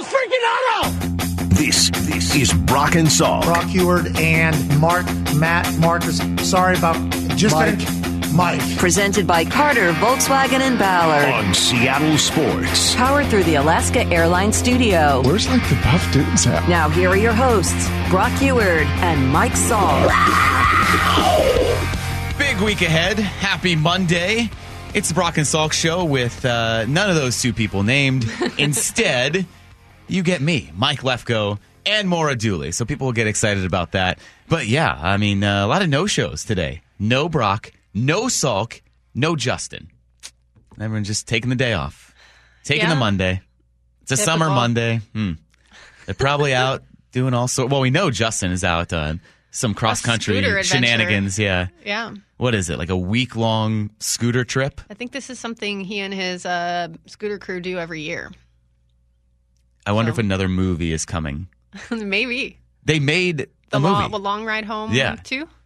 this freaking auto! This this is Brock and Salk. Brock Huard and Mark, Matt, Marcus. Sorry about just Mike. Gonna, Mike. Presented by Carter, Volkswagen, and Ballard. on Seattle Sports. Powered through the Alaska Airlines Studio. Where's like the buff dudes at? Now, here are your hosts, Brock Huard and Mike Salk. Big week ahead. Happy Monday. It's the Brock and Salk show with uh, none of those two people named. Instead, you get me, Mike Lefko, and Maura Dooley. So people will get excited about that. But yeah, I mean, uh, a lot of no shows today. No Brock, no Salk, no Justin. Everyone's just taking the day off, taking Yeah. the Monday. It's a summer Monday. Hmm. They're probably out doing all sorts. Well, we know Justin is out on some cross country shenanigans. Yeah Yeah. what is it like a week long scooter trip I think this is something he and his uh, scooter crew do every year. I wonder So- if another movie is coming Maybe. they made The a movie long, the long ride home, Yeah. too.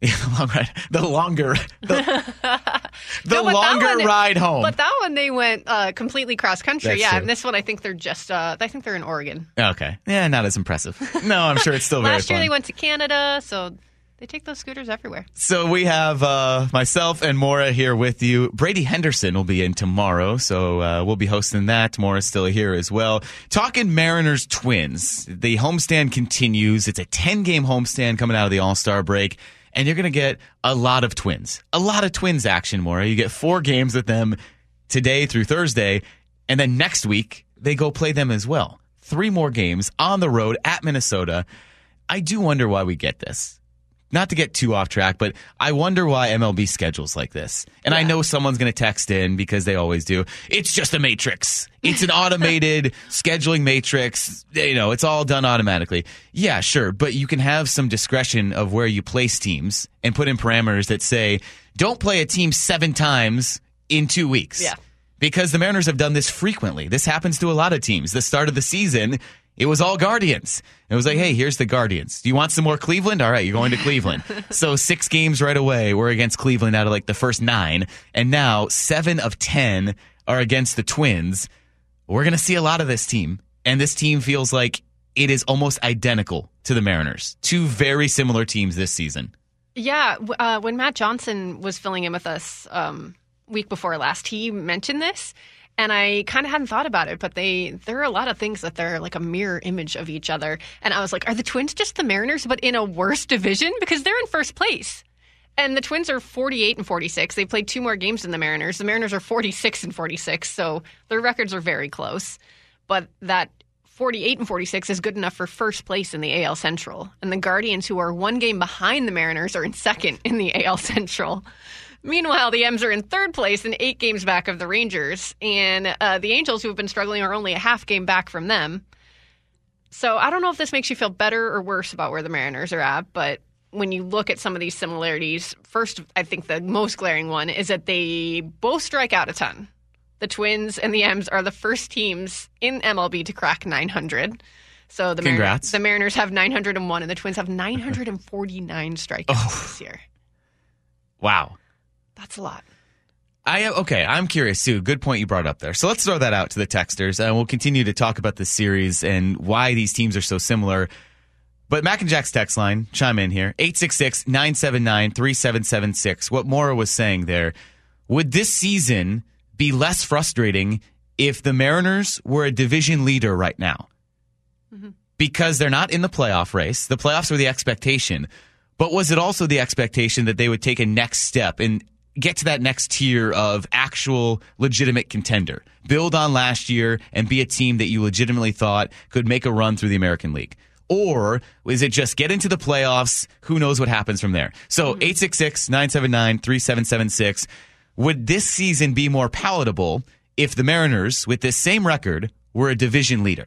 Yeah, the long ride the longer the, the No, longer one- ride home But that one, they went uh, completely cross country. That's yeah. true. And this one, I think they're just, uh, I think they're in Oregon. okay yeah not as impressive no i'm sure it's still very Last year, fun they went to Canada. So they take those scooters everywhere. So we have uh, myself and Maura here with you. Brady Henderson will be in tomorrow, so uh, we'll be hosting that. Maura's still here as well. Talking Mariners Twins. The homestand continues. It's a 10 game homestand coming out of the All Star break, and you're going to get a lot of Twins. A lot of Twins action, Maura. You get four games with them today through Thursday, and then next week they go play them as well. Three more games on the road at Minnesota. I do wonder why we get this not to get too off track, but I wonder why MLB schedules like this. And I know someone's going to text in because they always do. It's just a matrix. It's an automated scheduling matrix. You know, it's all done automatically. Yeah, sure. But you can have some discretion of where you place teams and put in parameters that say, don't play a team seven times in two weeks. Yeah. Because the Mariners have done this frequently. This happens to a lot of teams. The start of the season, it was all Guardians. It was like, hey, here's the Guardians. Do you want some more Cleveland? All right, you're going to Cleveland. so six games right away were against Cleveland out of like the first nine. And now seven of 10 are against the Twins. We're going to see a lot of this team. And this team feels like it is almost identical to the Mariners. Two very similar teams this season. Yeah, uh, when Matt Johnson was filling in with us um, week before last, he mentioned this, and I kind of hadn't thought about it. But they there are a lot of things that they're like a mirror image of each other, and I was like, are the Twins just the Mariners, but in a worse division because they're in first place? And the Twins are 48 and 46. They played two more games than the Mariners. The Mariners are 46 and 46, so their records are very close. But that 48 and 46 is good enough for first place in the AL Central. And the Guardians, who are one game behind the Mariners, are in second in the AL Central. Meanwhile, the M's are in third place and eight games back of the Rangers. And uh, the Angels, who have been struggling, are only a half game back from them. So I don't know if this makes you feel better or worse about where the Mariners are at, but when you look at some of these similarities, first, I think the most glaring one is that they both strike out a ton. The Twins and the M's are the first teams in MLB to crack 900. So the Mariners, Congrats. the Mariners have 901 and the Twins have 949 strikeouts Oh. this year. Wow. That's a lot. I okay. I'm curious Sue. Good point you brought up there. So let's throw that out to the texters, and we'll continue to talk about the series and why these teams are so similar. But Mac and Jack's text line, chime in here 866 979 3776. What Maura was saying there. Would this season be less frustrating if the Mariners were a division leader right now? Mm-hmm. Because they're not in the playoff race. The playoffs were the expectation. But was it also the expectation that they would take a next step and get to that next tier of actual legitimate contender? Build on last year and be a team that you legitimately thought could make a run through the American League? Or is it just get into the playoffs? Who knows what happens from there? So mm-hmm. 866 979 3776. Would this season be more palatable if the Mariners, with this same record, were a division leader?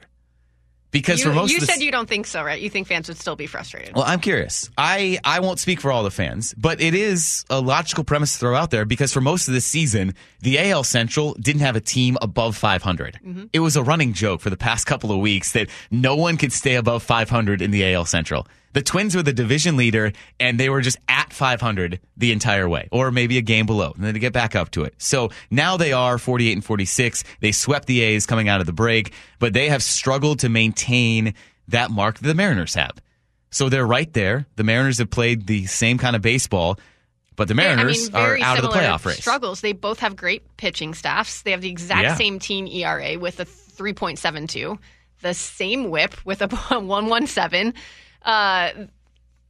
Because You, for most you of the said you don't think so, right? You think fans would still be frustrated. well, I'm curious. I, I won't speak for all the fans, but it is a logical premise to throw out there because for most of this season, the AL Central didn't have a team above 500. Mm-hmm. It was a running joke for the past couple of weeks that no one could stay above 500 in the AL Central. The Twins were the division leader, and they were just at 500 the entire way, or maybe a game below, and then to get back up to it. So now they are 48 and 46. They swept the A's coming out of the break, but they have struggled to maintain that mark that the Mariners have. So they're right there. The Mariners have played the same kind of baseball, but the Mariners I mean, are out of the playoff race. Struggles. They both have great pitching staffs. They have the exact Yeah. same team ERA with a 3.72, the same WHIP with a 117. Uh,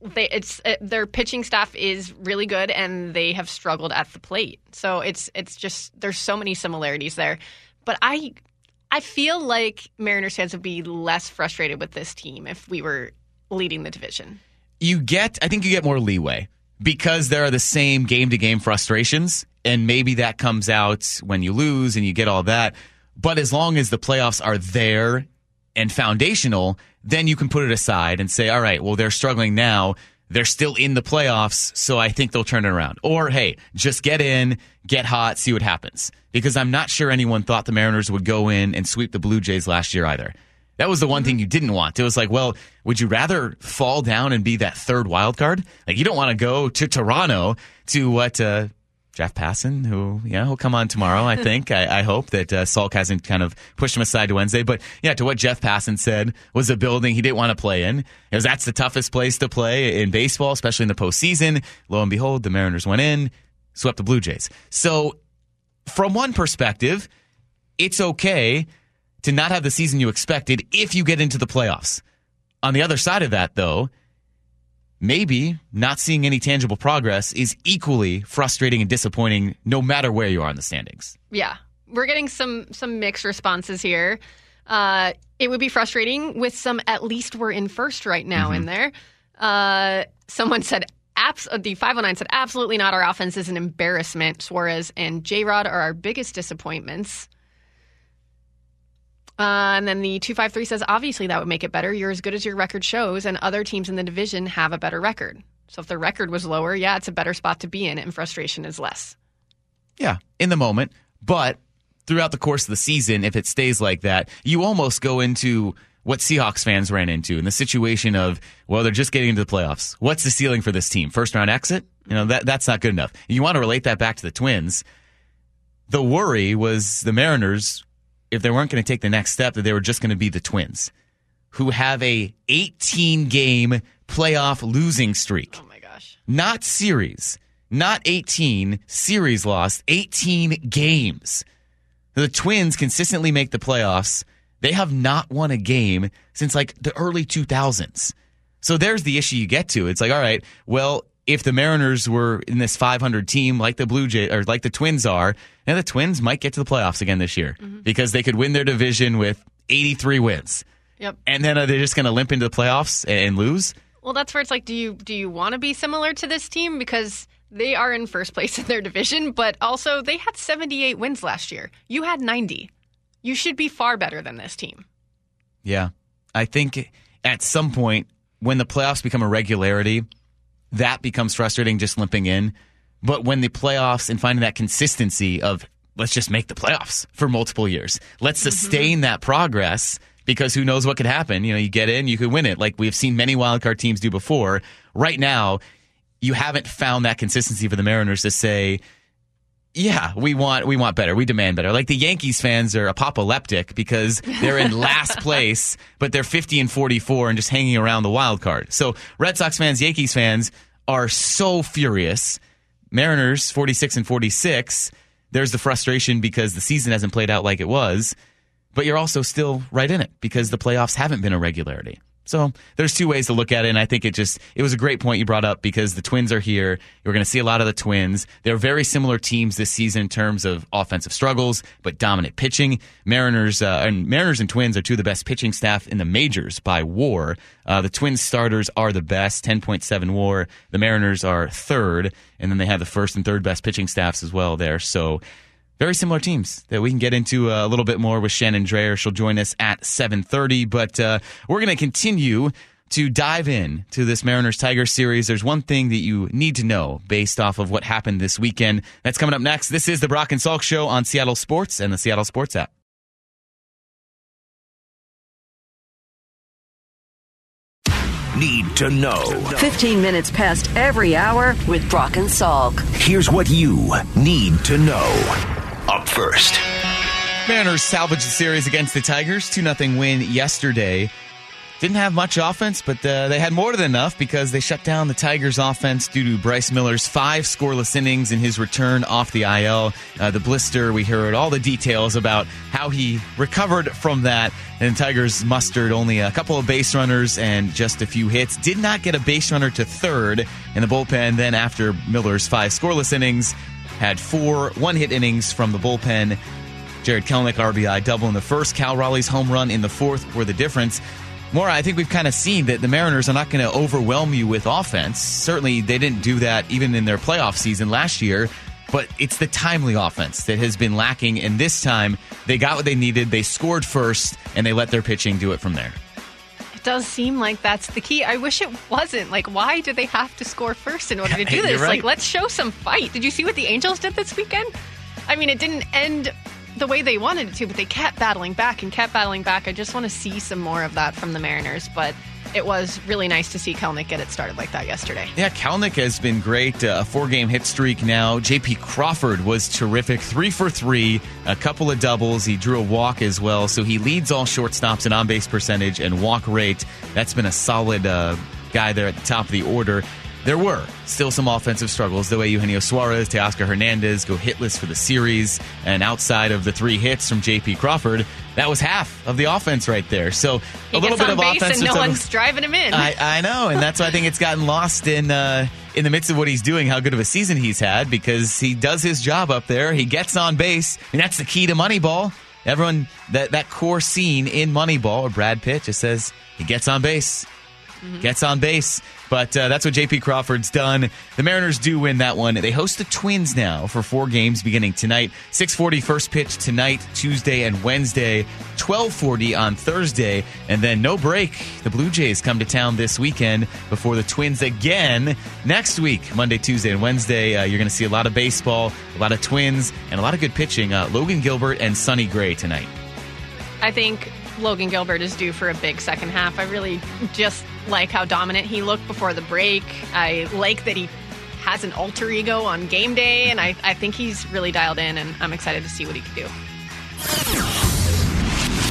they it's uh, their pitching staff is really good and they have struggled at the plate. So it's it's just there's so many similarities there. But I I feel like Mariners fans would be less frustrated with this team if we were leading the division. you get I think you get more leeway because there are the same game to game frustrations and maybe that comes out when you lose and you get all that but as long as the playoffs are there and foundational then you can put it aside and say all right well they're struggling now they're still in the playoffs so I think they'll turn it around or hey just get in get hot see what happens because I'm not sure anyone thought the Mariners would go in and sweep the Blue Jays last year either that was the one thing you didn't want. It was like, well, would you rather fall down and be that third wild card? Like you don't want to go to Toronto to what uh, Jeff Passan, who yeah, he'll come on tomorrow. I think. I, I hope that uh, Salk hasn't kind of pushed him aside to Wednesday. But yeah, to what Jeff Passan said was a building he didn't want to play in. Because that's the toughest place to play in baseball, especially in the postseason. Lo and behold, the Mariners went in, swept the Blue Jays. So from one perspective, it's okay to not have the season you expected if you get into the playoffs. On the other side of that, though, maybe not seeing any tangible progress is equally frustrating and disappointing no matter where you are in the standings. Yeah, we're getting some some mixed responses here. Uh, it would be frustrating with some. At least we're in first right now Mm-hmm. in there. Uh, someone said. Abs- uh, the 509 said, absolutely not. Our offense is an embarrassment. Suarez and J Rod are our biggest disappointments. Uh, and then the 253 says, obviously that would make it better. You're as good as your record shows, and other teams in the division have a better record. So if the record was lower, yeah, it's a better spot to be in, and frustration is less. Yeah, in the moment. But throughout the course of the season, if it stays like that, you almost go into what Seahawks fans ran into in the situation of, well, they're just getting into the playoffs. What's the ceiling for this team? First round exit? You know, that that's not good enough. You want to relate that back to the Twins. The worry was the Mariners, if they weren't going to take the next step, that they were just going to be the Twins, who have a 18 game playoff losing streak Oh my gosh. not series, not 18, series lost, 18 games. The Twins consistently make the playoffs. They have not won a game since like the early 2000s. So there's the issue you get to. It's like, all right, well, if the Mariners were in this 500 team like the Blue Jays or like the Twins are, and the Twins might get to the playoffs again this year mm-hmm. because they could win their division with 83 wins. Yep. And then are they just going to limp into the playoffs and lose? Well, that's where it's like, do you do you want to be similar to this team because they are in first place in their division, but also they had 78 wins last year. You had 90. You should be far better than this team. Yeah. I think at some point when the playoffs become a regularity, that becomes frustrating just limping in. But when the playoffs and finding that consistency of let's just make the playoffs for multiple years, let's mm-hmm. sustain that progress because who knows what could happen. You know, you get in, you could win it like we've seen many wildcard teams do before. Right now, you haven't found that consistency for the Mariners to say, yeah, we want we want better. We demand better. Like the Yankees fans are apoplectic because they're in last place, but they're 50 and 44 and just hanging around the wild card. So Red Sox fans, Yankees fans are so furious. Mariners 46 and 46. There's the frustration because the season hasn't played out like it was, but you're also still right in it because the playoffs haven't been a regularity. So there's two ways to look at it, and I think it just it was a great point you brought up because the Twins are here. You're going to see a lot of the Twins. They're very similar teams this season in terms of offensive struggles, but dominant pitching. Mariners uh, and Mariners and Twins are two of the best pitching staff in the majors by WAR. Uh, the Twins starters are the best, 10.7 WAR. The Mariners are third, and then they have the first and third best pitching staffs as well there. So very similar teams that we can get into uh, a little bit more with Shannon Drayer. She'll join us at 7:30, but uh, we're going to continue to dive in to this Mariners Tigers series. There's one thing that you need to know based off of what happened this weekend. That's coming up next. This is the Brock and Salk Show on Seattle Sports and the Seattle Sports app. need to know. 15 minutes past every hour with Brock and Salk. Here's what you need to know. Up first. Mariners salvaged the series against the Tigers. 2 0 win yesterday. Didn't have much offense, but uh, they had more than enough because they shut down the Tigers' offense due to Bryce Miller's five scoreless innings in his return off the IL. Uh, the blister, we heard all the details about how he recovered from that. And Tigers mustered only a couple of base runners and just a few hits. Did not get a base runner to third in the bullpen. Then, after Miller's five scoreless innings, had four one hit innings from the bullpen. Jarred Kelenic RBI double in the first. Cal Raleigh's home run in the fourth were the difference. More, I think we've kind of seen that the Mariners are not going to overwhelm you with offense. Certainly, they didn't do that even in their playoff season last year. But it's the timely offense that has been lacking. And this time, they got what they needed. They scored first, and they let their pitching do it from there. Does seem like that's the key. I wish it wasn't. Like, why do they have to score first in order to do this? right. Like, let's show some fight. Did you see what the Angels did this weekend? I mean, it didn't end the way they wanted it to, but they kept battling back and kept battling back. I just want to see some more of that from the Mariners, but it was really nice to see Kelenic get it started like that yesterday. Yeah, Kelenic has been great. Uh, a four game hit streak now. JP Crawford was terrific. Three for three, a couple of doubles. He drew a walk as well. So he leads all shortstops in on base percentage and walk rate. That's been a solid uh, guy there at the top of the order. There were still some offensive struggles. The way Eugenio Suarez, Teoscar Hernandez go hitless for the series, and outside of the three hits from JP Crawford, that was half of the offense right there. So He a little gets bit on of base offensive and no one's driving him in. I, I know, and that's why I think it's gotten lost in uh, in the midst of what he's doing. How good of a season he's had because he does his job up there. He gets on base, and that's the key to Moneyball. Everyone that that core scene in Moneyball or Brad Pitt just says he gets on base, gets on base. But uh, that's what JP Crawford's done. The Mariners do win that one. They host the Twins now for four games beginning tonight. 6:40 first pitch tonight, Tuesday and Wednesday. 12:40 on Thursday, and then no break. The Blue Jays come to town this weekend before the Twins again next week, Monday, Tuesday, and Wednesday. Uh, you're going to see a lot of baseball, a lot of Twins, and a lot of good pitching. Uh, Logan Gilbert and Sonny Gray tonight. I think Logan Gilbert is due for a big second half. I really just like how dominant he looked before the break. I like that he has an alter ego on game day, and I, I think he's really dialed in, and I'm excited to see what he can do.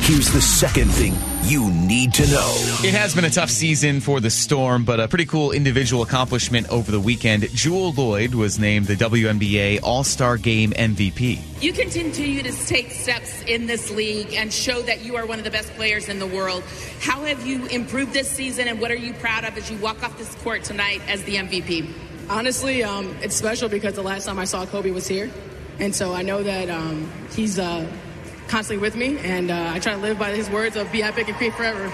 Here's the second thing you need to know. It has been a tough season for the Storm, but a pretty cool individual accomplishment over the weekend. Jewell Loyd was named the WNBA All Star Game MVP. You continue to take steps in this league and show that you are one of the best players in the world. How have you improved this season, and what are you proud of as you walk off this court tonight as the MVP? Honestly, um, it's special because the last time I saw Kobe was here, and so I know that um, he's uh, constantly with me, and uh, I try to live by his words of "Be epic and create forever."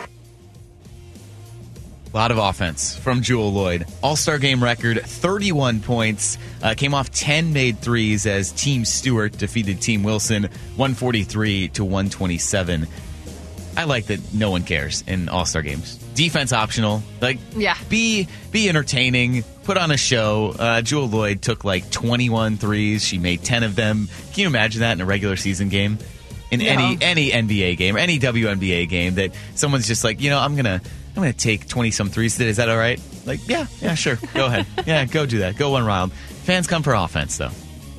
A lot of offense from Jewell Loyd. All Star game record 31 points. Uh, came off 10 made threes as Team Stewart defeated Team Wilson 143 to 127. I like that no one cares in All Star games. Defense optional. Like, Yeah. be be entertaining. Put on a show. Uh, Jewell Loyd took like 21 threes. She made 10 of them. Can you imagine that in a regular season game? In any any NBA game or any WNBA game that someone's just like, you know, I'm gonna I'm gonna take 20 some threes today. Is that all right? Like, yeah, yeah, sure. Go ahead. Yeah, go do that. Go one round. Fans come for offense though.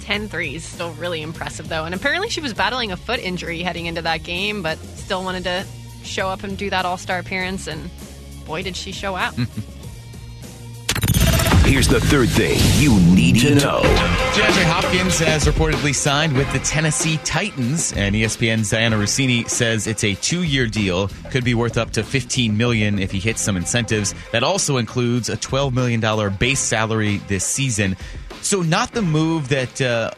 10 threes, still really impressive, though. And apparently she was battling a foot injury heading into that game, but still wanted to show up and do that all star appearance, and boy, did she show out. Here's the third thing you need to know. DeAndre Hopkins has reportedly signed with the Tennessee Titans, and ESPN's Dianna Russini says it's a two-year deal, could be worth up to 15 million if he hits some incentives. That also includes a 12 million dollar base salary this season. So not the move that uh,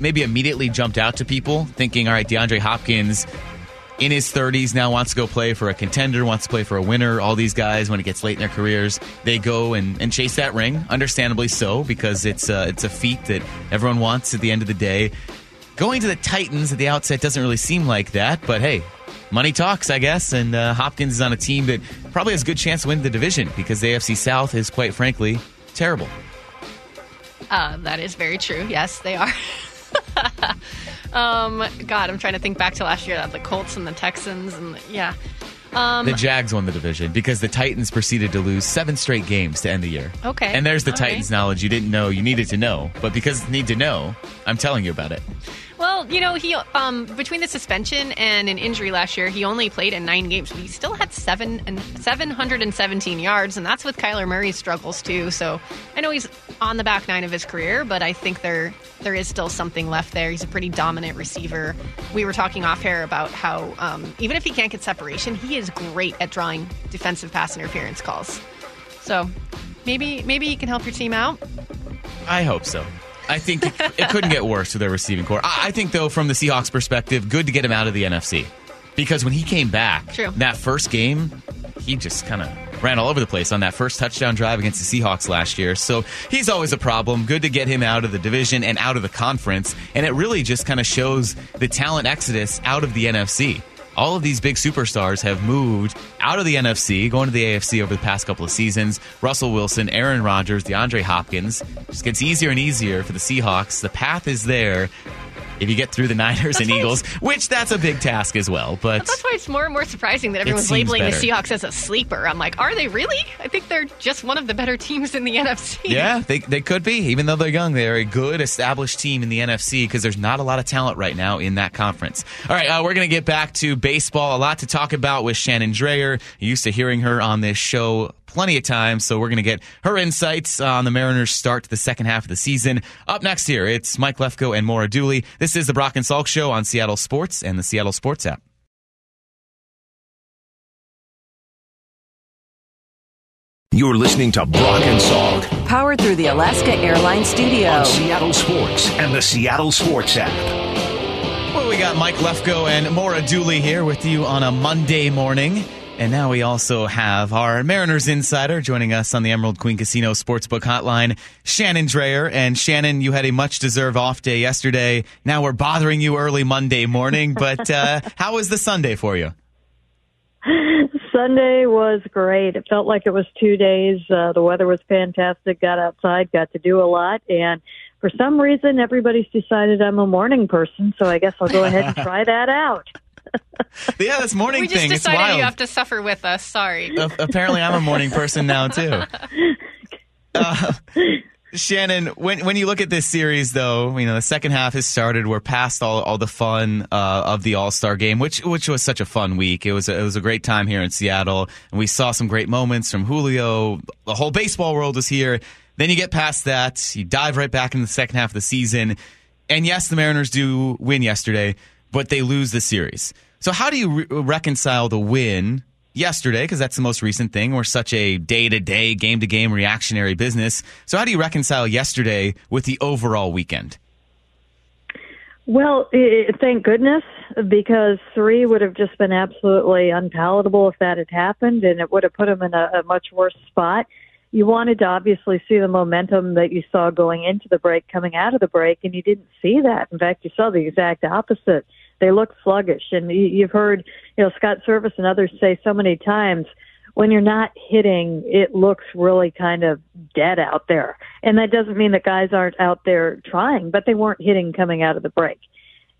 maybe immediately jumped out to people, thinking, all right, DeAndre Hopkins in his 30s now wants to go play for a contender, wants to play for a winner. All these guys, when it gets late in their careers, they go and, and chase that ring. Understandably so, because it's uh, it's a feat that everyone wants at the end of the day. Going to the Titans at the outset doesn't really seem like that, but hey, money talks, I guess. And uh, Hopkins is on a team that probably has a good chance to win the division because the AFC South is quite frankly terrible. Uh, that is very true. Yes, they are. um, God, I'm trying to think back to last year. The Colts and the Texans, and the, yeah. Um, the Jags won the division because the Titans proceeded to lose seven straight games to end the year. Okay. And there's the All Titans right. knowledge you didn't know you needed to know, but because you need to know, I'm telling you about it. Well, you know, he um, between the suspension and an injury last year, he only played in nine games, but he still had seven and seven hundred and seventeen yards, and that's with Kyler Murray's struggles too. So I know he's on the back nine of his career, but I think there there is still something left there. He's a pretty dominant receiver. We were talking off air about how um, even if he can't get separation, he is great at drawing defensive pass interference calls. So maybe maybe he can help your team out. I hope so. I think it, it couldn't get worse with their receiving core. I, I think, though, from the Seahawks' perspective, good to get him out of the NFC because when he came back, True. that first game, he just kind of ran all over the place on that first touchdown drive against the Seahawks last year. So he's always a problem. Good to get him out of the division and out of the conference, and it really just kind of shows the talent exodus out of the NFC. All of these big superstars have moved out of the NFC, going to the AFC over the past couple of seasons. Russell Wilson, Aaron Rodgers, DeAndre Hopkins. Just gets easier and easier for the Seahawks. The path is there if you get through the Niners and Eagles, which that's a big task as well. But That's why it's more and more surprising that everyone's labeling the. Seahawks as a sleeper. I'm like, are they really? I think they're just one of the better teams in the NFC. yeah, they, they could be. Even though they're young, they're a good established team in the NFC because there's not a lot of talent right now in that conference. All right, uh, we're going to get back to baseball. A lot to talk about with Shannon Drayer. You're used to hearing her on this show plenty of times, so we're going to get her insights on the Mariners' start to the second half of the season. Up next here, it's Mike Lefko and Maura Dooley. This is the Brock and Salk Show on Seattle Sports and the Seattle Sports app. You're listening to Brock and Salk Powered through the Alaska Airlines Studio. on Seattle Sports and the Seattle Sports app. Well, we got Mike Lefko and Maura Dooley here with you on a Monday morning. And now we also have our Mariners insider joining us on the Emerald Queen Casino Sportsbook Hotline, Shannon Drayer. And Shannon, you had a much deserved off day yesterday. Now we're bothering you early Monday morning. But uh, how was the Sunday for you? Sunday was great. It felt like it was two days. Uh, the weather was fantastic. Got outside, got to do a lot, and for some reason, everybody's decided I'm a morning person. So I guess I'll go ahead and try that out. Yeah, this morning We just thing. Decided wild. you have to suffer with us. Sorry. A- apparently, I'm a morning person now too. Uh, Shannon, when when you look at this series, though, you know the second half has started. We're past all, all the fun uh, of the All Star game, which which was such a fun week. It was a, it was a great time here in Seattle, and we saw some great moments from Julio. The whole baseball world was here. Then you get past that, you dive right back into the second half of the season, and yes, the Mariners do win yesterday, but they lose the series. So how do you re- reconcile the win yesterday because that's the most recent thing. We're such a day to day, game to game reactionary business. So, how do you reconcile yesterday with the overall weekend? Well, i thank goodness, because three would have just been absolutely unpalatable if that had happened, and it would have put them in a, a much worse spot. You wanted to obviously see the momentum that you saw going into the break coming out of the break, and you didn't see that. In fact, you saw the exact opposite. They look sluggish, and you- you've heard, you know, Scott Servais and others say so many times when you're not hitting, it looks really kind of dead out there. And that doesn't mean that guys aren't out there trying, but they weren't hitting coming out of the break.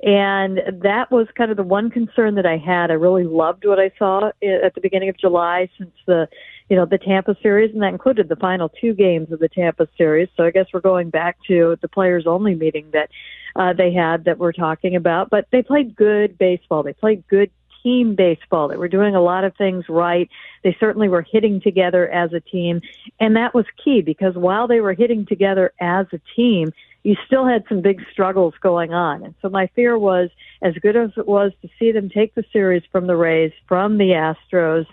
And that was kind of the one concern that I had. I really loved what I saw at the beginning of July since the, you know, the Tampa series, and that included the final two games of the Tampa series. So I guess we're going back to the players only meeting that uh, they had that we're talking about. But they played good baseball. They played good team baseball. They were doing a lot of things right. They certainly were hitting together as a team. And that was key because while they were hitting together as a team, you still had some big struggles going on. And so my fear was as good as it was to see them take the series from the Rays, from the Astros,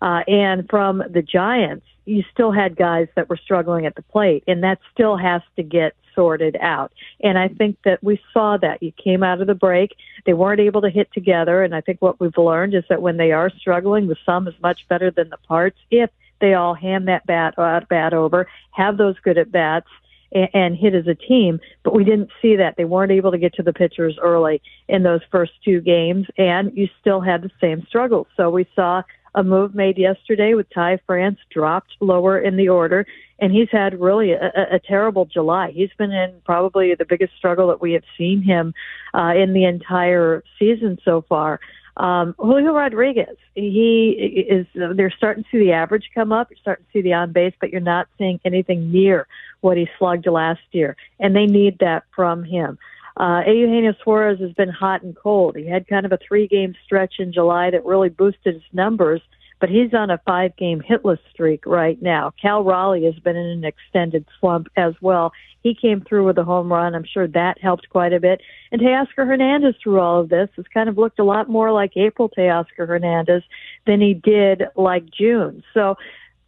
uh, and from the Giants, you still had guys that were struggling at the plate, and that still has to get sorted out. And I think that we saw that. You came out of the break, they weren't able to hit together, and I think what we've learned is that when they are struggling, the sum is much better than the parts if they all hand that bat uh, bat over, have those good at bats, and, and hit as a team. But we didn't see that. They weren't able to get to the pitchers early in those first two games, and you still had the same struggles. So we saw a move made yesterday with Ty France dropped lower in the order, and he's had really a, a, terrible July. He's been in probably the biggest struggle that we have seen him uh, in the entire season so far. Um, Julio Rodriguez, he is. They're starting to see the average come up. You're starting to see the on base, but you're not seeing anything near what he slugged last year, and they need that from him. Uh, Eugenio Suarez has been hot and cold. He had kind of a three game stretch in July that really boosted his numbers, but he's on a five game hitless streak right now. Cal Raleigh has been in an extended slump as well. He came through with a home run. I'm sure that helped quite a bit. And Teoscar Hernandez through all of this has kind of looked a lot more like April Teoscar Hernandez than he did like June. So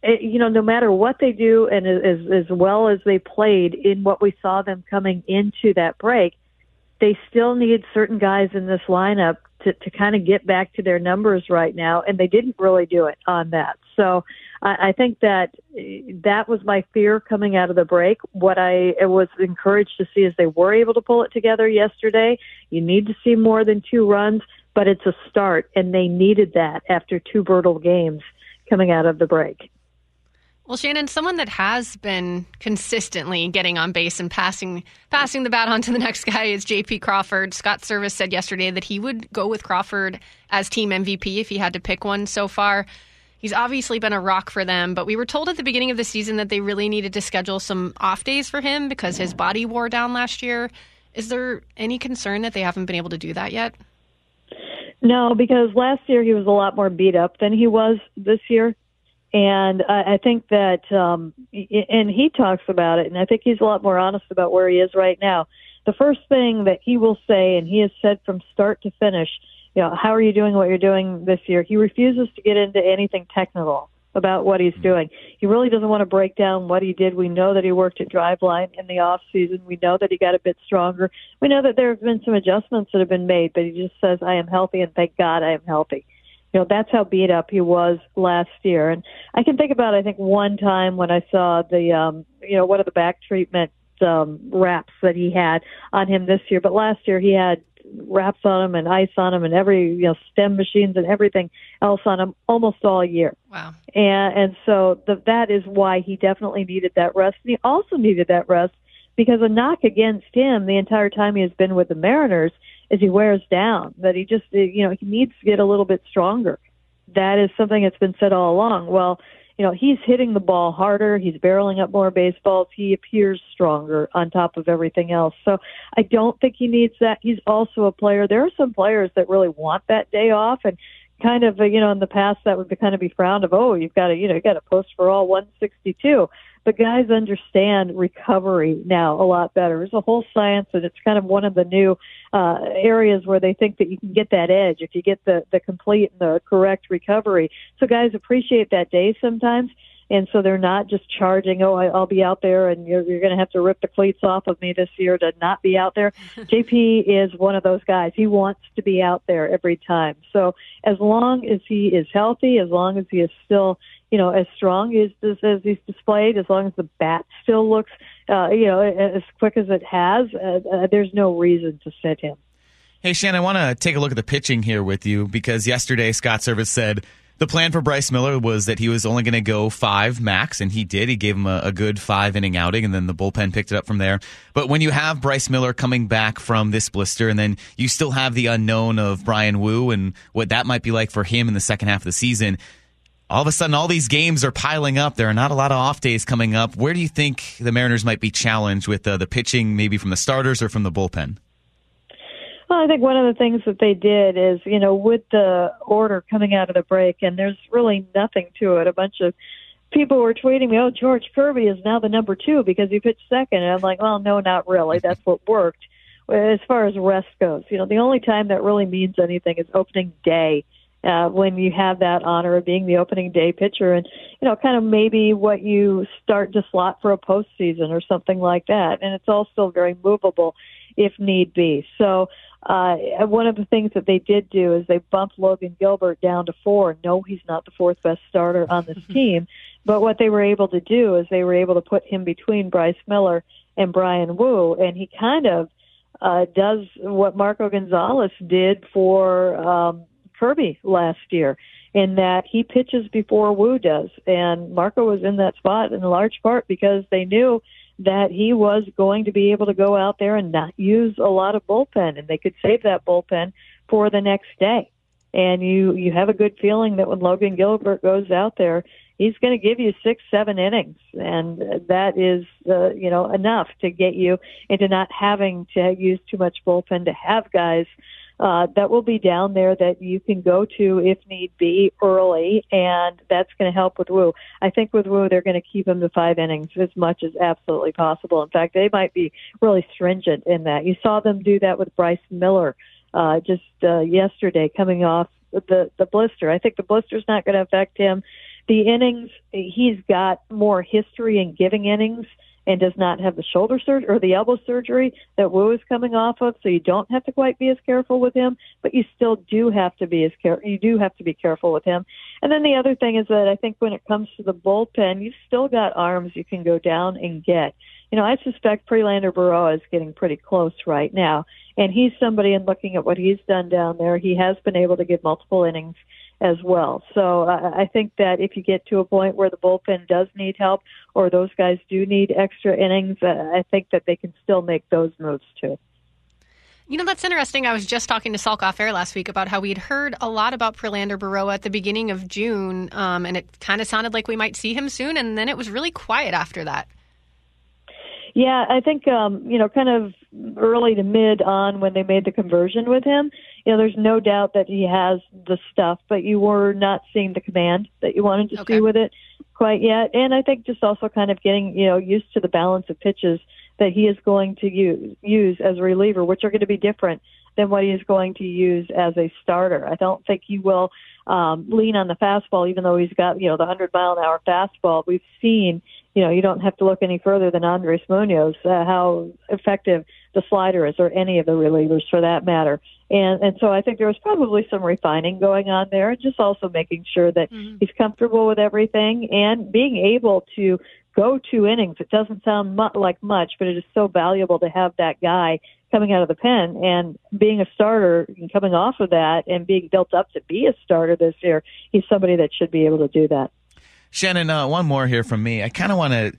it, you know, no matter what they do and as, as well as they played in what we saw them coming into that break, they still need certain guys in this lineup to, to kind of get back to their numbers right now, and they didn't really do it on that. So I, I think that that was my fear coming out of the break. What I was encouraged to see is they were able to pull it together yesterday. You need to see more than two runs, but it's a start, and they needed that after two brutal games coming out of the break. Well, Shannon, someone that has been consistently getting on base and passing passing the bat on to the next guy is J.P. Crawford. Scott Servais said yesterday that he would go with Crawford as team MVP if he had to pick one so far. He's obviously been a rock for them, but we were told at the beginning of the season that they really needed to schedule some off days for him because his body wore down last year. Is there any concern that they haven't been able to do that yet? No, because last year he was a lot more beat up than he was this year. And I, I think that, um, and he talks about it, and I think he's a lot more honest about where he is right now. The first thing that he will say, and he has said from start to finish, you know, how are you doing what you're doing this year? He refuses to get into anything technical about what he's doing. He really doesn't want to break down what he did. We know that he worked at Driveline in the off season. We know that he got a bit stronger. We know that there have been some adjustments that have been made, but he just says, "I am healthy, and thank God I am healthy." You know that's how beat up he was last year. And i can think about i think one time when i saw the um you know one of the back treatment um wraps that he had on him this year. But last year he had wraps on him and ice on him and every you know stem machines and everything else on him almost all year. Wow. And and so the, that is why he definitely needed that rest. And he also needed that rest because a knock against him the entire time he has been with the mariners as he wears down, that he just, eh, you know, he needs to get a little bit stronger. That is something that's been said all along. Well, you know, he's hitting the ball harder. He's barreling up more baseballs. He appears stronger on top of everything else. So I don't think he needs that. He's also a player. There are some players that really want that day off and kind of, eh, you know, in the past that would be kind of be frowned of, oh, you've got to, you know, you got to post for all 162 but guys understand recovery now a lot better. It's a whole science, and it's kind of one of the new uh, areas where they think that you can get that edge if you get the the complete and the correct recovery. So guys appreciate that day sometimes. And so they're not just charging, oh, I'll be out there and you're, you're going to have to rip the cleats off of me this year to not be out there. JP is one of those guys. He wants to be out there every time. So as long as he is healthy, as long as he is still you know, as strong as, as, as he's displayed, as long as the bat still looks, uh, you know, as quick as it has, uh, uh, there's no reason to sit him. Hey, Shan, I want to take a look at the pitching here with you because yesterday Scott Servais said the plan for Bryce Miller was that he was only going to go five max, and he did. He gave him a, a, good five inning outing, and then the bullpen picked it up from there. But when you have Bryce Miller coming back from this blister, and then you still have the unknown of Bryan Woo and what that might be like for him in the second half of the season, all of a sudden all these games are piling up. There are not a lot of off days coming up. Where do you think the Mariners might be challenged with uh, the pitching, maybe from the starters or from the bullpen? Well, I think one of the things that they did is, you know, with the order coming out of the break, and there's really nothing to it. A bunch of people were tweeting me, "Oh, George Kirby is now the number two because he pitched second. and I'm like, "Well, no, not really. That's what worked." As far as rest goes, you know, the only time that really means anything is opening day uh, when you have that honor of being the opening day pitcher and you know kind of maybe what you start to slot for a postseason or something like that and it's all still very movable if need be so uh, one of the things that they did do is they bumped Logan Gilbert down to four. No, he's not the fourth best starter on this team, but what they were able to do is they were able to put him between Bryce Miller and Bryan Woo, and he kind of uh, does what Marco Gonzalez did for um, Kirby last year in that he pitches before Woo does. And Marco was in that spot in large part because they knew that he was going to be able to go out there and not use a lot of bullpen and they could save that bullpen for the next day. and you you have a good feeling that when Logan Gilbert goes out there, he's going to give you six, seven innings, and that is uh, you know enough to get you into not having to use too much bullpen to have guys uh, that will be down there that you can go to if need be early, and that's going to help with Woo. I think with Woo, they're going to keep him to five innings as much as absolutely possible. In fact, they might be really stringent in that. You saw them do that with Bryce Miller uh, just uh, yesterday, coming off the the blister. I think the blister's not going to affect him. The innings, he's got more history in giving innings and does not have the shoulder surgery or the elbow surgery that Woo is coming off of, so you don't have to quite be as careful with him, but you still do have to be as care you do have to be careful with him. And then the other thing is that I think when it comes to the bullpen, you've still got arms you can go down and get. You know, I suspect Prelander Berroa is getting pretty close right now, and he's somebody. And looking at what he's done down there, he has been able to give multiple innings as well. So uh, I think that if you get to a point where the bullpen does need help or those guys do need extra innings, uh, I think that they can still make those moves too. You know, that's interesting. I was just talking to Salk off air last week about how we'd heard a lot about Prelander Berroa at the beginning of June, um, and it kind of sounded like we might see him soon, and then it was really quiet after that. Yeah, I think um, you know, kind of early to mid on when they made the conversion with him. You know, there's no doubt that he has the stuff, but you were not seeing the command that you wanted to Okay. see with it quite yet. And I think just also kind of getting you know used to the balance of pitches that he is going to use use as a reliever, which are going to be different than what he is going to use as a starter. I don't think he will um, lean on the fastball, even though he's got you know the 100 mile an hour fastball. We've seen you know you don't have to look any further than Andres Munoz uh, how effective the slider is, or any of the relievers for that matter. And and so I think there was probably some refining going on there, and just also making sure that he's comfortable with everything and being able to go two innings. It doesn't sound mu- like much, but it is so valuable to have that guy coming out of the pen and being a starter and coming off of that and being built up to be a starter this year. He's somebody that should be able to do that. Shannon, uh, one more here from me. I kind of want to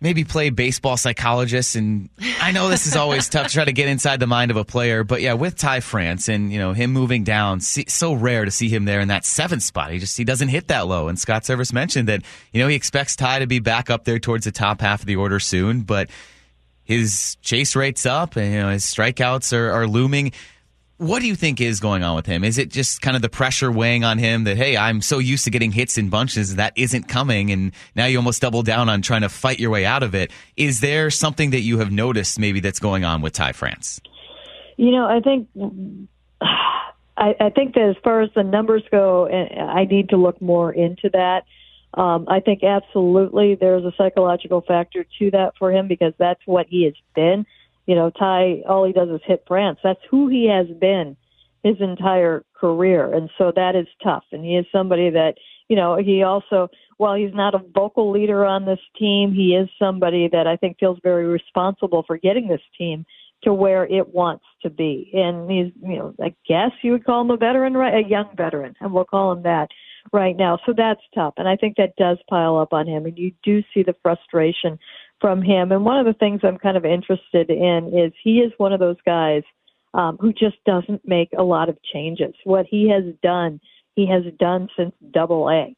maybe play baseball psychologist, and I know this is always tough to try to get inside the mind of a player, but yeah, with Ty France and you know him moving down, see, so rare to see him there in that seventh spot. He just he doesn't hit that low. And Scott Servais mentioned that you know he expects Ty to be back up there towards the top half of the order soon, but his chase rate's up and you know his strikeouts are, are looming. What do you think is going on with him? Is it just kind of the pressure weighing on him that hey, I'm so used to getting hits in bunches that isn't coming, and now you almost double down on trying to fight your way out of it? Is there something that you have noticed maybe that's going on with Ty France? You know, I think I, I think that as far as the numbers go, eh, I need to look more into that. Um, I think absolutely there's a psychological factor to that for him because that's what he has been. You know, Ty, all he does is hit France. That's who he has been his entire career. And so that is tough. And he is somebody that, you know, he also, while he's not a vocal leader on this team, he is somebody that I think feels very responsible for getting this team to where it wants to be. And he's, you know, I guess you would call him a veteran, right? A young veteran, and we'll call him that right now. So that's tough. And I think that does pile up on him. And you do see the frustration from him. And one of the things I'm kind of interested in is he is one of those guys um, who just doesn't make a lot of changes. What he has done, he has done since double A.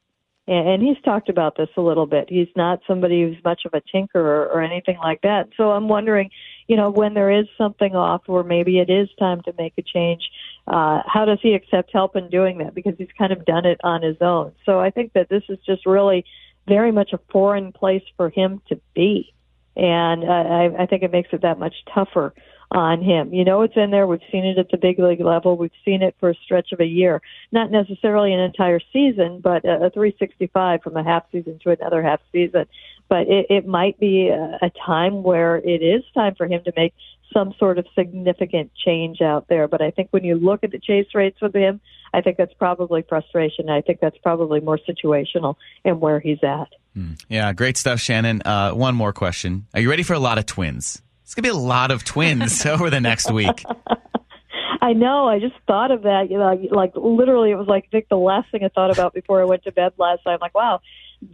And, and he's talked about this a little bit. He's not somebody who's much of a tinkerer or anything like that. So I'm wondering, you know, when there is something off or maybe it is time to make a change, uh, how does he accept help in doing that? Because he's kind of done it on his own. So I think that this is just really very much a foreign place for him to be. And uh, I, I think it makes it that much tougher on him. You know, it's in there. We've seen it at the big league level. We've seen it for a stretch of a year, not necessarily an entire season, but a, a 365 from a half season to another half season. But it, it might be a, a time where it is time for him to make some sort of significant change out there. But I think when you look at the chase rates with him, I think that's probably frustration. I think that's probably more situational in where he's at. Yeah, great stuff, Shannon. Uh, one more question: Are you ready for a lot of twins? It's gonna be a lot of twins over the next week. I know. I just thought of that. You know, like literally, it was like Vic. The last thing I thought about before I went to bed last night. I'm like, wow,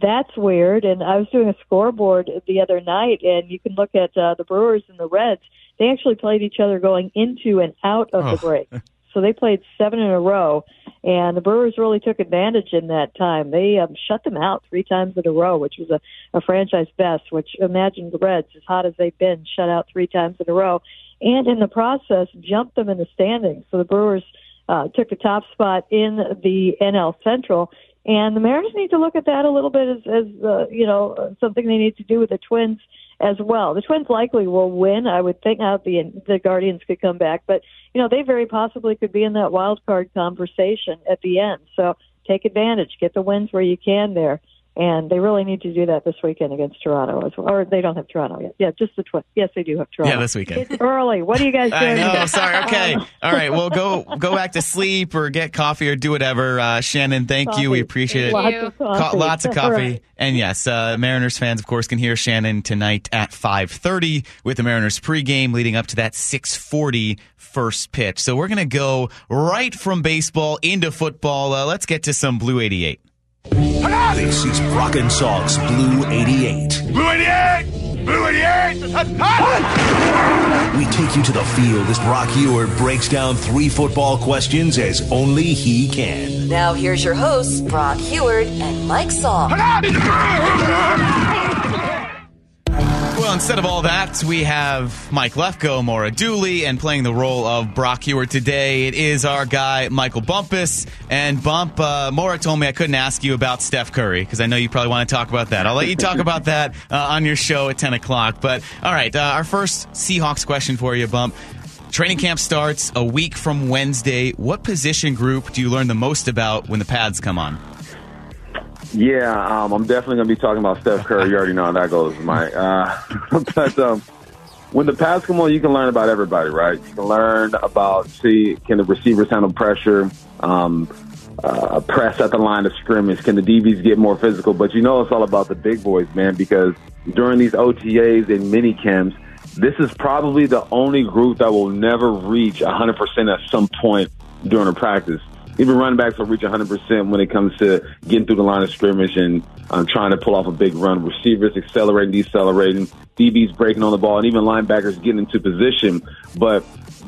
that's weird. And I was doing a scoreboard the other night, and you can look at uh, the Brewers and the Reds. They actually played each other going into and out of the break. So they played seven in a row, and the Brewers really took advantage in that time. They um, shut them out three times in a row, which was a, a franchise best. Which imagine the Reds, as hot as they've been, shut out three times in a row, and in the process jumped them in the standings. So the Brewers uh, took the top spot in the NL Central. And the Mariners need to look at that a little bit as, as uh, you know, something they need to do with the Twins as well. The Twins likely will win. I would think now the the Guardians could come back, but you know they very possibly could be in that wild card conversation at the end. So take advantage, get the wins where you can there and they really need to do that this weekend against Toronto as well. Or they don't have Toronto yet. Yeah, just the Twins. Yes, they do have Toronto. Yeah, this weekend. It's early. What are you guys doing? I know. Sorry. Okay. All right. Well, go go back to sleep or get coffee or do whatever. Uh, Shannon, thank Coffee. you. We appreciate Thank it. Lots of Co- coffee. lots of coffee. right. And yes, uh, Mariners fans, of course, can hear Shannon tonight at 5.30 with the Mariners pregame leading up to that 6.40 first pitch. So we're going to go right from baseball into football. Uh, let's get to some Blue 88. This is Brock and Salk's Blue 88. Blue 88! Blue 88! We take you to the field as Brock Huard breaks down three football questions as only he can. Now here's your hosts, Brock Huard and Mike Salk. Well, instead of all that, we have Mike Lefko, Maura Dooley, and playing the role of Brock Huard today, it is our guy, Michael Bumpus. And Bump, uh, Maura told me I couldn't ask you about Steph Curry because I know you probably want to talk about that. I'll let you talk about that uh, on your show at 10 o'clock. But all right, uh, our first Seahawks question for you, Bump. Training camp starts a week from Wednesday. What position group do you learn the most about when the pads come on? Yeah, um, I'm definitely going to be talking about Steph Curry. You already know how that goes, Mike. Uh, but um, when the pads come on, you can learn about everybody, right? You can learn about see can the receivers handle pressure, um, uh, press at the line of scrimmage. Can the DBs get more physical? But you know, it's all about the big boys, man. Because during these OTAs and mini camps, this is probably the only group that will never reach 100% at some point during a practice. Even running backs will reach 100% when it comes to getting through the line of scrimmage and um, trying to pull off a big run. Receivers accelerating, decelerating, DBs breaking on the ball, and even linebackers getting into position. But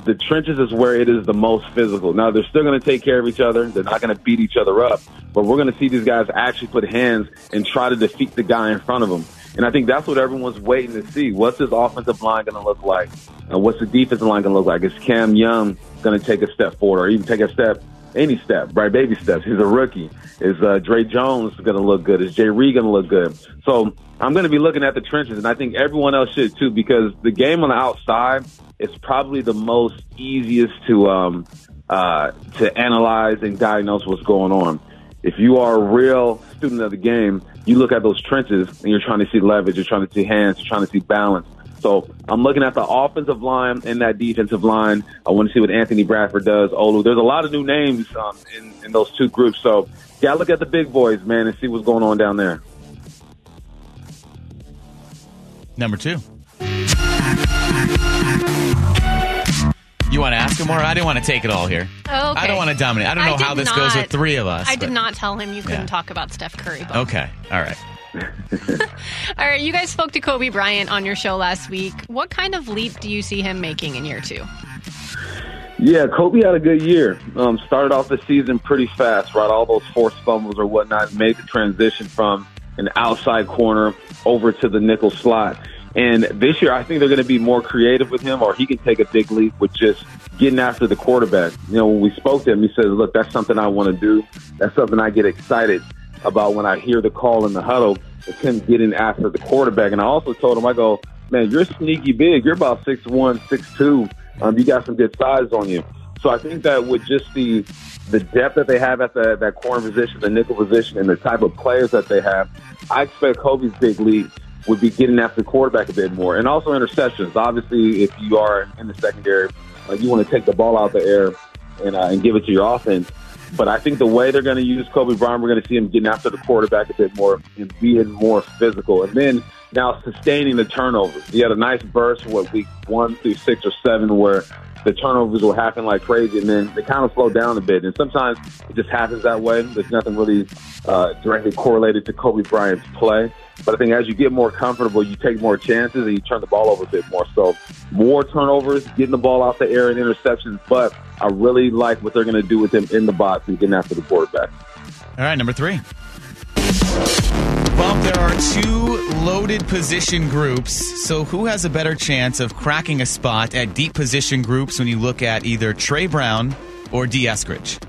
the trenches is where it is the most physical. Now, they're still going to take care of each other. They're not going to beat each other up. But we're going to see these guys actually put hands and try to defeat the guy in front of them. And I think that's what everyone's waiting to see. What's this offensive line going to look like? What's the defensive line going to look like? Is Cam Young going to take a step forward or even take a step, any step, right? Baby steps. He's a rookie. Is uh, Dre Jones going to look good? Is Jay Reed going to look good? So I'm going to be looking at the trenches, and I think everyone else should too, because the game on the outside is probably the most easiest to um, uh, to analyze and diagnose what's going on. If you are a real student of the game, you look at those trenches and you're trying to see leverage, you're trying to see hands, you're trying to see balance. So I'm looking at the offensive line and that defensive line. I want to see what Anthony Bradford does. Olu, there's a lot of new names um, in, in those two groups. So got to look at the big boys, man, and see what's going on down there. Number two. You want to ask him more? I didn't want to take it all here. Oh, okay. I don't want to dominate. I don't know did how this goes with three of us. I but- did not tell him you couldn't Yeah. talk about Steph Curry. But. Okay. All right. All right, you guys spoke to Coby Bryant on your show last week. What kind of leap do you see him making in year two? Yeah, Kobe had a good year. Um, started off the season pretty fast, right? All those forced fumbles or whatnot made the transition from an outside corner over to the nickel slot. And this year, I think they're going to be more creative with him, or he can take a big leap with just getting after the quarterback. You know, when we spoke to him, he said, "Look, that's something I want to do. That's something I get excited about when I hear the call in the huddle. It's him getting after the quarterback." And I also told him, "I go, man, you're sneaky big. You're about six one, six two. Um, you got some good size on you." So I think that with just the the depth that they have at the, that corner position, the nickel position, and the type of players that they have, I expect Coby's big lead would be getting after the quarterback a bit more, and also interceptions. Obviously, if you are in the secondary, uh, you want to take the ball out the air and uh, and give it to your offense. But I think the way they're going to use Coby Bryant, we're going to see him getting after the quarterback a bit more and being more physical, and then now sustaining the turnovers. He had a nice burst, what week one through six or seven, where the turnovers will happen like crazy, and then they kind of slow down a bit. And sometimes it just happens that way. There's nothing really uh, directly correlated to Coby Bryant's play. But I think as you get more comfortable, you take more chances and you turn the ball over a bit more. So more turnovers, getting the ball off the air and interceptions. But I really like what they're going to do with him in the box and getting after the quarterback. All right, number three. Bump, there are two loaded position groups. So who has a better chance of cracking a spot at deep position groups when you look at either Tre Brown or Dee Eskridge?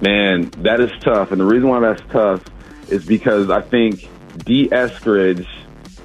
Man, that is tough. And the reason why that's tough is because I think Dee Eskridge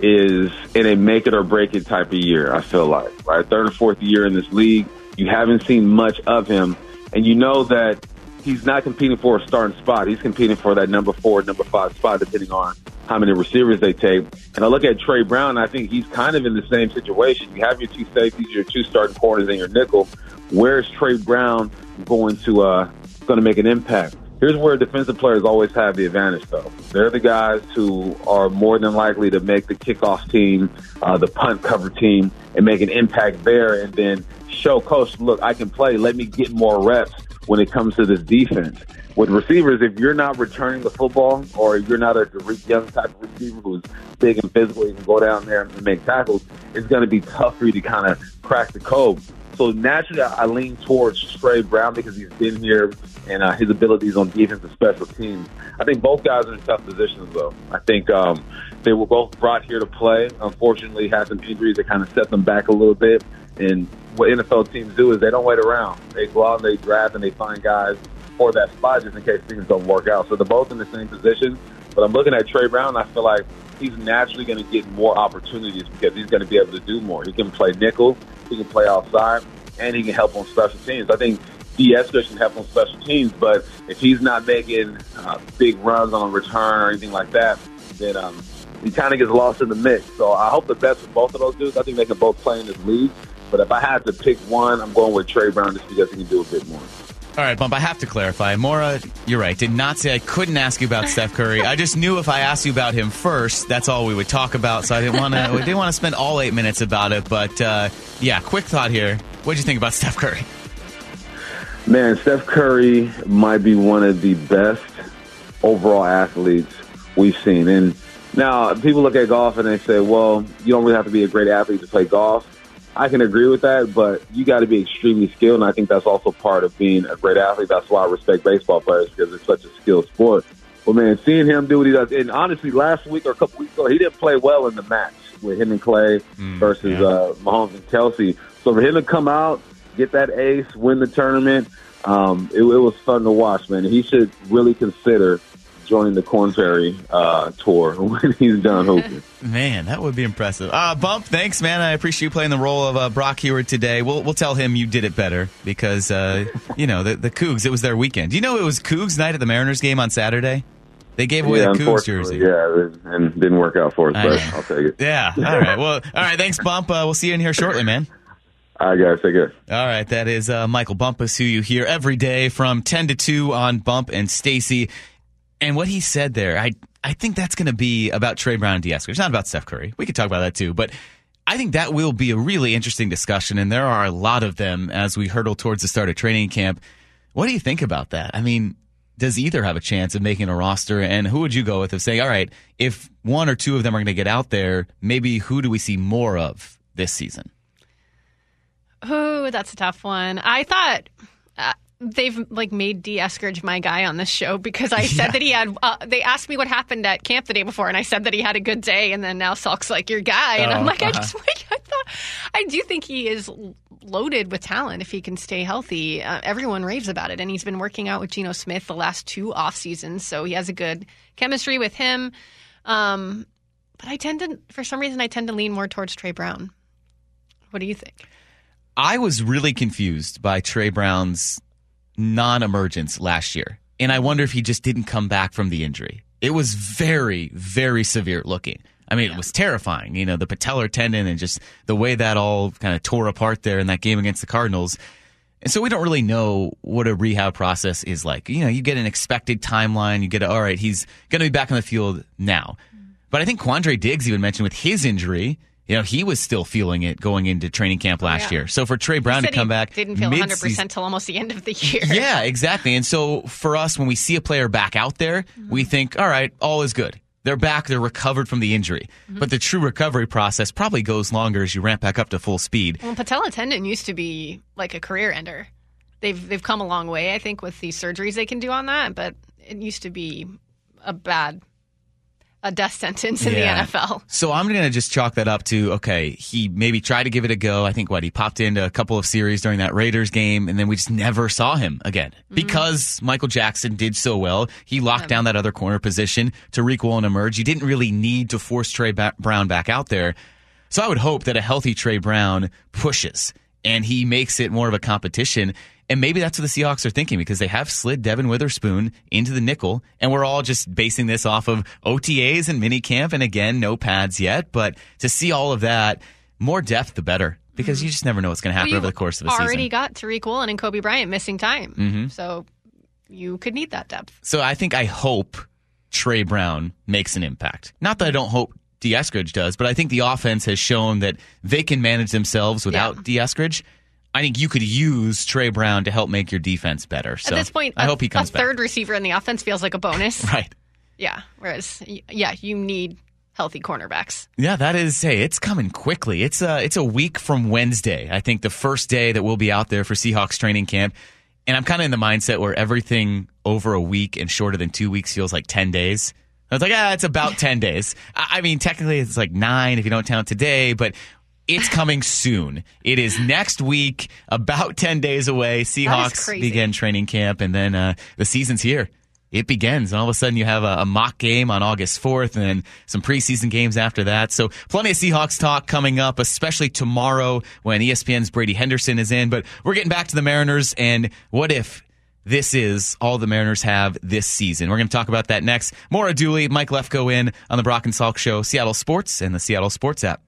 is in a make it or break it type of year, I feel like, right? Third or fourth year in this league. You haven't seen much of him. And you know that he's not competing for a starting spot. He's competing for that number four, number five spot, depending on how many receivers they take. And I look at Tre Brown, I think he's kind of in the same situation. You have your two safeties, your two starting corners, and your nickel. Where's Tre Brown going to uh, going to make an impact? Here's where defensive players always have the advantage, though. They're the guys who are more than likely to make the kickoff team, uh, the punt cover team, and make an impact there, and then show coach, look, I can play. Let me get more reps when it comes to this defense. With receivers, if you're not returning the football, or you're not a Young type of receiver who's big and physical, you can go down there and make tackles. It's going to be tough for you to kind of crack the code. So naturally, I lean towards Tre Brown because he's been here and uh, his abilities on defense and special teams. I think both guys are in tough positions, though. I think um, they were both brought here to play. Unfortunately, had some injuries that kind of set them back a little bit. And what NFL teams do is they don't wait around. They go out and they draft and they find guys for that spot just in case things don't work out. So they're both in the same position. But I'm looking at Tre Brown. I feel like he's naturally going to get more opportunities because he's going to be able to do more. He can play nickel, he can play outside, and he can help on special teams. I think Eskridge can help on special teams, but if he's not making uh, big runs on a return or anything like that, then um, he kind of gets lost in the mix. So I hope the best for both of those dudes. I think they can both play in this league. But if I had to pick one, I'm going with Tre Brown just because he can do a bit more. All right, Bump, I have to clarify. Maura, you're right. Did not say I couldn't ask you about Steph Curry. I just knew if I asked you about him first, that's all we would talk about. So I didn't want to. We didn't want to spend all eight minutes about it. But uh, yeah, quick thought here. What did you think about Steph Curry? Man, Steph Curry might be one of the best overall athletes we've seen. And now people look at golf and they say, well, you don't really have to be a great athlete to play golf. I can agree with that, but you got to be extremely skilled, and I think that's also part of being a great athlete. That's why I respect baseball players because it's such a skilled sport. But man, seeing him do what he does, and honestly, last week or a couple weeks ago, he didn't play well in the match with him and Klay Mm, versus yeah. uh, Mahomes and Kelce. So for him to come out, get that ace, win the tournament, um, it, it was fun to watch, man. He should really consider joining the Corn Ferry uh, tour when he's done hooping. Man, that would be impressive. Uh, Bump, thanks, man. I appreciate you playing the role of uh, Brock Huard today. We'll we'll tell him you did it better because uh, you know the the Cougs. It was their weekend. Do you know it was Cougs night at the Mariners game on Saturday? They gave away yeah, the Cougs jersey. Yeah, and didn't work out for us, but. I'll take it. Yeah. All right. Well. All right. Thanks, Bump. Uh, we'll see you in here shortly, man. All right, guys, take care. All right, that is uh, Michael Bumpus, who you hear every day from 10 to 2 on Bump and Stacy. And what he said there, I I think that's going to be about Tre Brown and Eskridge. It's not about Steph Curry. We could talk about that too, but I think that will be a really interesting discussion, and there are a lot of them as we hurtle towards the start of training camp. What do you think about that? I mean, does either have a chance of making a roster? And who would you go with of saying, all right, if one or two of them are going to get out there, maybe who do we see more of this season? Oh, that's a tough one. I thought uh, they've like made D. Eskridge my guy on this show because I said that he had. Uh, they asked me what happened at camp the day before, and I said that he had a good day, and then now Salk's like your guy, and I'm Oh, like, I uh-huh. just like I thought. I do think he is loaded with talent if he can stay healthy. Uh, everyone raves about it, and he's been working out with Geno Smith the last two off seasons, so he has a good chemistry with him. Um, but I tend to, for some reason, I tend to lean more towards Tre Brown. What do you think? I was really confused by Tre Brown's non emergence last year. And I wonder if he just didn't come back from the injury. It was very, very severe looking. I mean, it was terrifying, you know, the patellar tendon and just the way that all kind of tore apart there in that game against the Cardinals. And so we don't really know what a rehab process is like. You know, you get an expected timeline, you get, a, all right, he's going to be back on the field now. But I think Quandre Diggs even mentioned with his injury, you know, he was still feeling it going into training camp last yeah. year. So for Tre Brown to come back, didn't feel 100 percent till almost the end of the year. yeah, exactly. And so for us, when we see a player back out there, we mm-hmm. think, all right, all is good. They're back. They're recovered from the injury. Mm-hmm. But the true recovery process probably goes longer as you ramp back up to full speed. Well, patella tendon used to be like a career ender. They've they've come a long way, I think, with these surgeries they can do on that. But it used to be a bad, a death sentence in Yeah. the NFL. So I'm going to just chalk that up to okay, he maybe tried to give it a go. I think what he popped into a couple of series during that Raiders game, and then we just never saw him again mm-hmm. because Michael Jackson did so well. He locked down that other corner position. Tariq Woolen emerged. You didn't really need to force Tre ba- Brown back out there. So I would hope that a healthy Tre Brown pushes and he makes it more of a competition. And maybe that's what the Seahawks are thinking because they have slid Devon Witherspoon into the nickel, and we're all just basing this off of OTAs and minicamp, and again, no pads yet. But to see all of that, more depth, the better, because you just never know what's going to happen Well, over the course of a season we already got Tariq Woolen and Coby Bryant missing time, Mhm. so you could need that depth. So I think I hope Tre Brown makes an impact. Not that I don't hope Eskridge does, but I think the offense has shown that they can manage themselves without Eskridge. I think you could use Tre Brown to help make your defense better. So At this point, I a- hope he comes a back. third receiver in the offense feels like a bonus. Right. Yeah. Whereas, yeah, you need healthy cornerbacks. Yeah, that is. Hey, it's coming quickly. It's a it's a week from Wednesday. I think the first day that we'll be out there for Seahawks training camp, and I'm kind of in the mindset where everything over a week and shorter than two weeks feels like ten days. I was like, ah, it's about ten days. I I mean, technically, it's like nine if you don't count today, but. It's coming soon. It is next week, about 10 days away. Seahawks begin training camp, and then uh, the season's here it begins. And all of a sudden, you have a, a mock game on August 4th and then some preseason games after that. So, plenty of Seahawks talk coming up, especially tomorrow when ESPN's Brady Henderson is in. But we're getting back to the Mariners and what if. This is all the Mariners have this season. We're going to talk about that next. Maura Dooley, Mike Lefko in on the Brock and Salk Show, Seattle Sports, and the Seattle Sports app.